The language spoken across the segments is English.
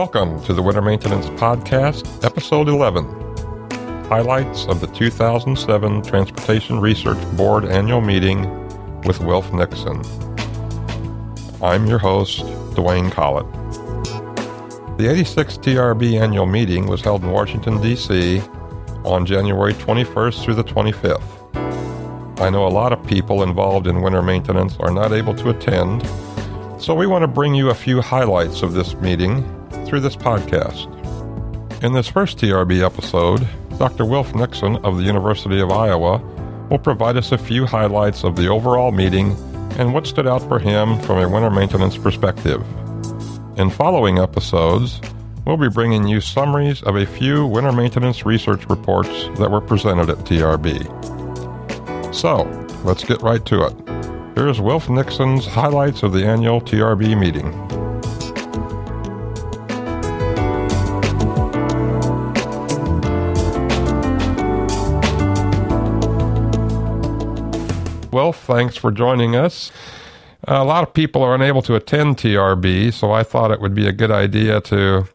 Welcome to the Winter Maintenance Podcast, Episode 11 Highlights of the 2007 Transportation Research Board Annual Meeting with Wilf Nixon. I'm your host, Dwayne Collett. The 86th TRB Annual Meeting was held in Washington, D.C. on January 21st through the 25th. I know a lot of people involved in winter maintenance are not able to attend, so we want to bring you a few highlights of this meeting through this podcast. In this first TRB episode, Dr. Wilf Nixon of the University of Iowa will provide us a few highlights of the overall meeting and what stood out for him from a winter maintenance perspective. In following episodes, we'll be bringing you summaries of a few winter maintenance research reports that were presented at TRB. So, let's get right to it. Here's Wilf Nixon's highlights of the annual TRB meeting. Thanks for joining us. A lot of people are unable to attend TRB, so I thought it would be a good idea to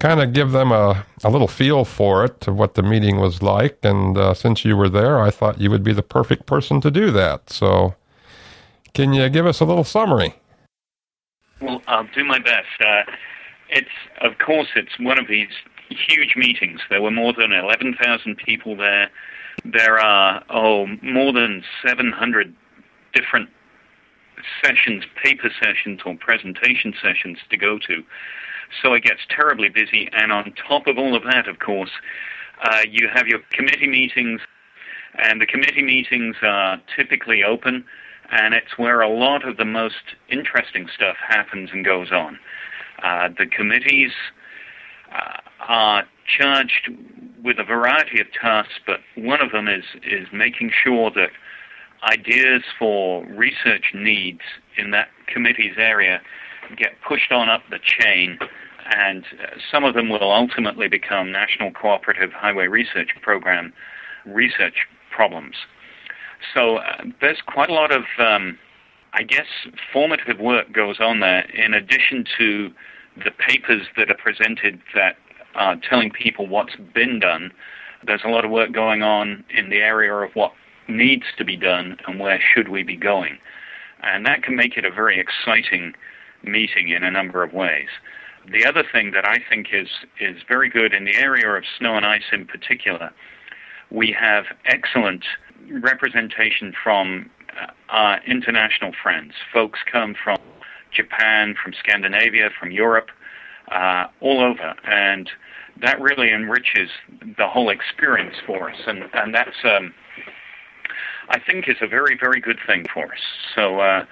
kind of give them a, a little feel for it, of what the meeting was like. And uh, since you were there, I thought you would be the perfect person to do that. So, can you give us a little summary? Well, I'll do my best. Uh, it's, of course, it's one of these huge meetings. There were more than 11,000 people there. There are, oh, more than 700 different sessions, paper sessions, or presentation sessions to go to. So it gets terribly busy. And on top of all of that, of course, uh, you have your committee meetings, and the committee meetings are typically open and it's where a lot of the most interesting stuff happens and goes on. Uh, the committees uh, are charged with a variety of tasks, but one of them is, is making sure that ideas for research needs in that committee's area get pushed on up the chain, and uh, some of them will ultimately become National Cooperative Highway Research Program research problems. So uh, there's quite a lot of, um, I guess, formative work goes on there in addition to the papers that are presented that are telling people what's been done. There's a lot of work going on in the area of what needs to be done and where should we be going. And that can make it a very exciting meeting in a number of ways. The other thing that I think is, is very good in the area of snow and ice in particular, we have excellent representation from uh, our international friends. Folks come from Japan, from Scandinavia, from Europe, uh, all over, and that really enriches the whole experience for us, and and that's um, I think is a very very good thing for us. So. Uh,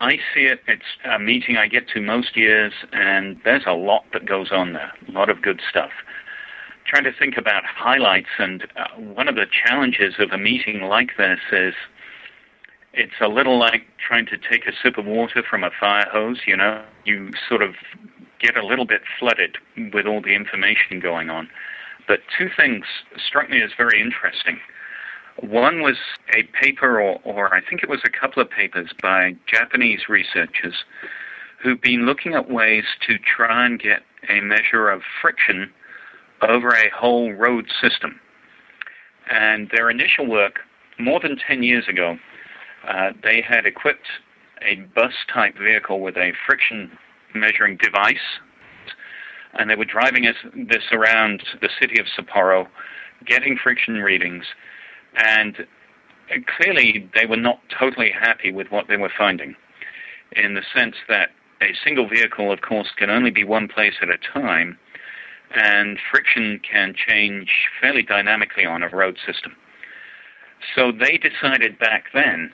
I see it. It's a meeting I get to most years, and there's a lot that goes on there. A lot of good stuff trying to think about highlights, and uh, one of the challenges of a meeting like this is it's a little like trying to take a sip of water from a fire hose. You know, you sort of get a little bit flooded with all the information going on. But two things struck me as very interesting. One was a paper, or, or I think it was a couple of papers by Japanese researchers who've been looking at ways to try and get a measure of friction over a whole road system. And their initial work, more than 10 years ago, uh, they had equipped a bus type vehicle with a friction measuring device, and they were driving this around the city of Sapporo, getting friction readings, and uh, clearly they were not totally happy with what they were finding, in the sense that a single vehicle, of course, can only be one place at a time, and friction can change fairly dynamically on a road system. So they decided back then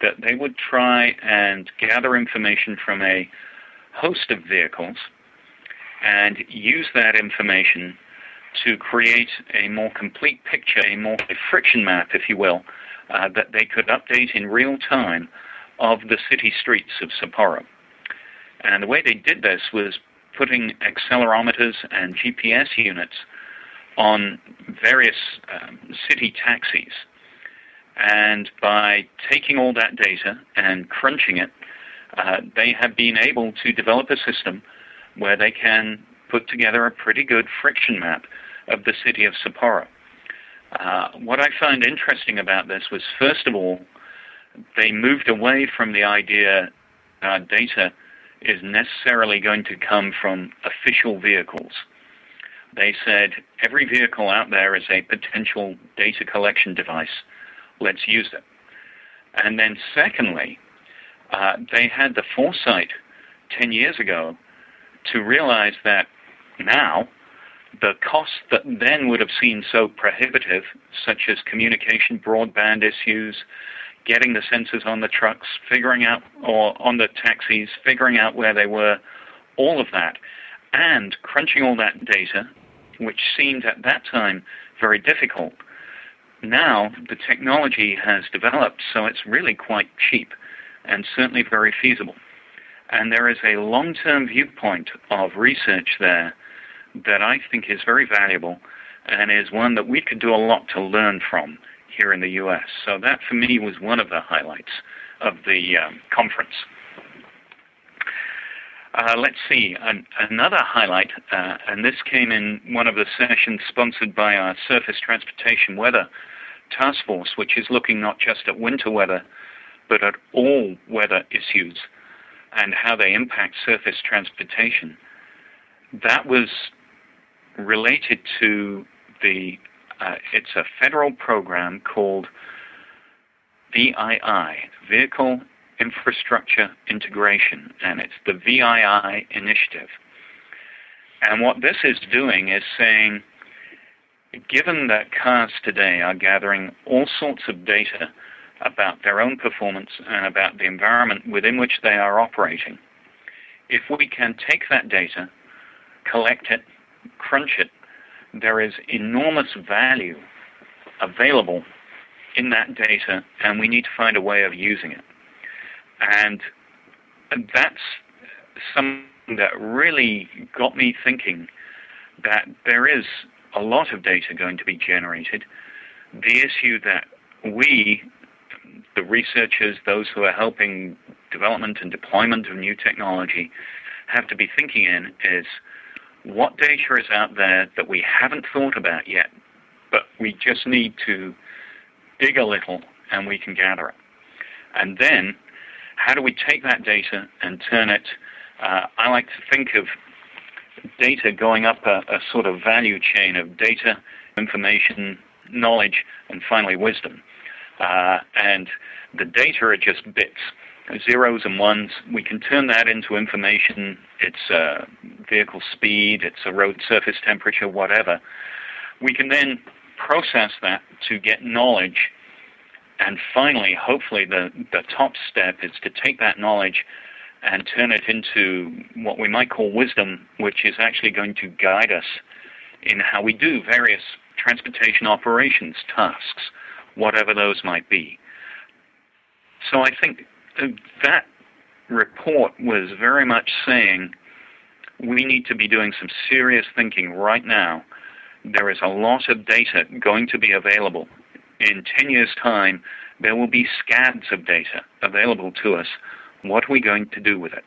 that they would try and gather information from a host of vehicles and use that information to create a more complete picture, a more a friction map, if you will, uh, that they could update in real time of the city streets of Sapporo. And the way they did this was putting accelerometers and GPS units on various um, city taxis. And by taking all that data and crunching it, uh, they have been able to develop a system where they can put together a pretty good friction map of the city of Sapporo. Uh, what I found interesting about this was, first of all, they moved away from the idea uh, data is necessarily going to come from official vehicles. They said every vehicle out there is a potential data collection device. Let's use it. And then, secondly, uh, they had the foresight 10 years ago to realize that now the costs that then would have seemed so prohibitive, such as communication broadband issues, getting the sensors on the trucks, figuring out, or on the taxis, figuring out where they were, all of that, and crunching all that data, which seemed at that time very difficult. Now the technology has developed, so it's really quite cheap and certainly very feasible. And there is a long term viewpoint of research there that I think is very valuable and is one that we could do a lot to learn from here in the U.S. So that for me was one of the highlights of the um, conference. Uh, let's see, An- another highlight, uh, and this came in one of the sessions sponsored by our Surface Transportation Weather Task Force, which is looking not just at winter weather, but at all weather issues and how they impact surface transportation. That was related to the, uh, it's a federal program called VII, Vehicle Infrastructure Integration, and it's the VII initiative. And what this is doing is saying, given that cars today are gathering all sorts of data about their own performance and about the environment within which they are operating, if we can take that data, collect it, crunch it, there is enormous value available in that data, and we need to find a way of using it. And that's something that really got me thinking that there is a lot of data going to be generated. The issue that we, the researchers, those who are helping development and deployment of new technology, have to be thinking in is what data is out there that we haven't thought about yet, but we just need to dig a little and we can gather it. And then, how do we take that data and turn it? Uh, I like to think of data going up a, a sort of value chain of data, information, knowledge, and finally wisdom. Uh, and the data are just bits zeros and ones. We can turn that into information. It's uh, vehicle speed, it's a road surface temperature, whatever. We can then process that to get knowledge. And finally, hopefully, the, the top step is to take that knowledge and turn it into what we might call wisdom, which is actually going to guide us in how we do various transportation operations tasks, whatever those might be. So I think that report was very much saying we need to be doing some serious thinking right now. There is a lot of data going to be available. In 10 years' time, there will be scads of data available to us. What are we going to do with it?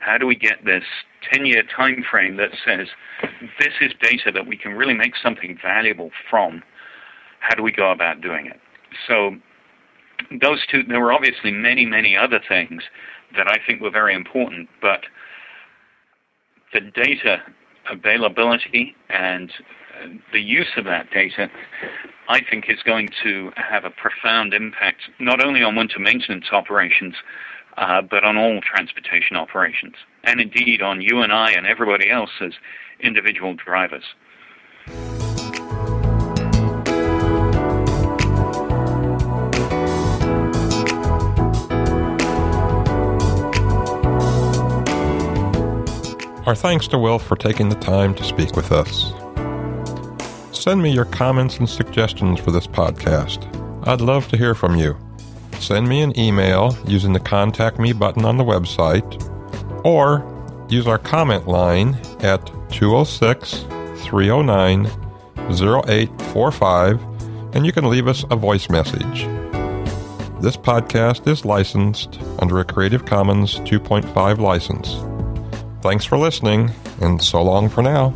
How do we get this 10 year time frame that says this is data that we can really make something valuable from? How do we go about doing it? So those two, there were obviously many, many other things that I think were very important, but the data availability and the use of that data, I think, is going to have a profound impact not only on winter maintenance operations, uh, but on all transportation operations, and indeed on you and I and everybody else as individual drivers. Our thanks to Will for taking the time to speak with us. Send me your comments and suggestions for this podcast. I'd love to hear from you. Send me an email using the Contact Me button on the website, or use our comment line at 206 309 0845, and you can leave us a voice message. This podcast is licensed under a Creative Commons 2.5 license. Thanks for listening, and so long for now.